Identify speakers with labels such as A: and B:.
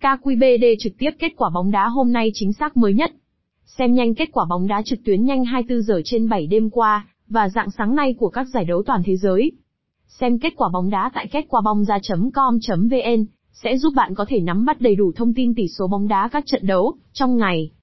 A: KQBD trực tiếp kết quả bóng đá hôm nay chính xác mới nhất. Xem nhanh kết quả bóng đá trực tuyến nhanh 24 giờ trên 7 đêm qua, và dạng sáng nay của các giải đấu toàn thế giới. Xem kết quả bóng đá tại kết quả bóng ra.com.vn, sẽ giúp bạn có thể nắm bắt đầy đủ thông tin tỷ số bóng đá các trận đấu, trong ngày.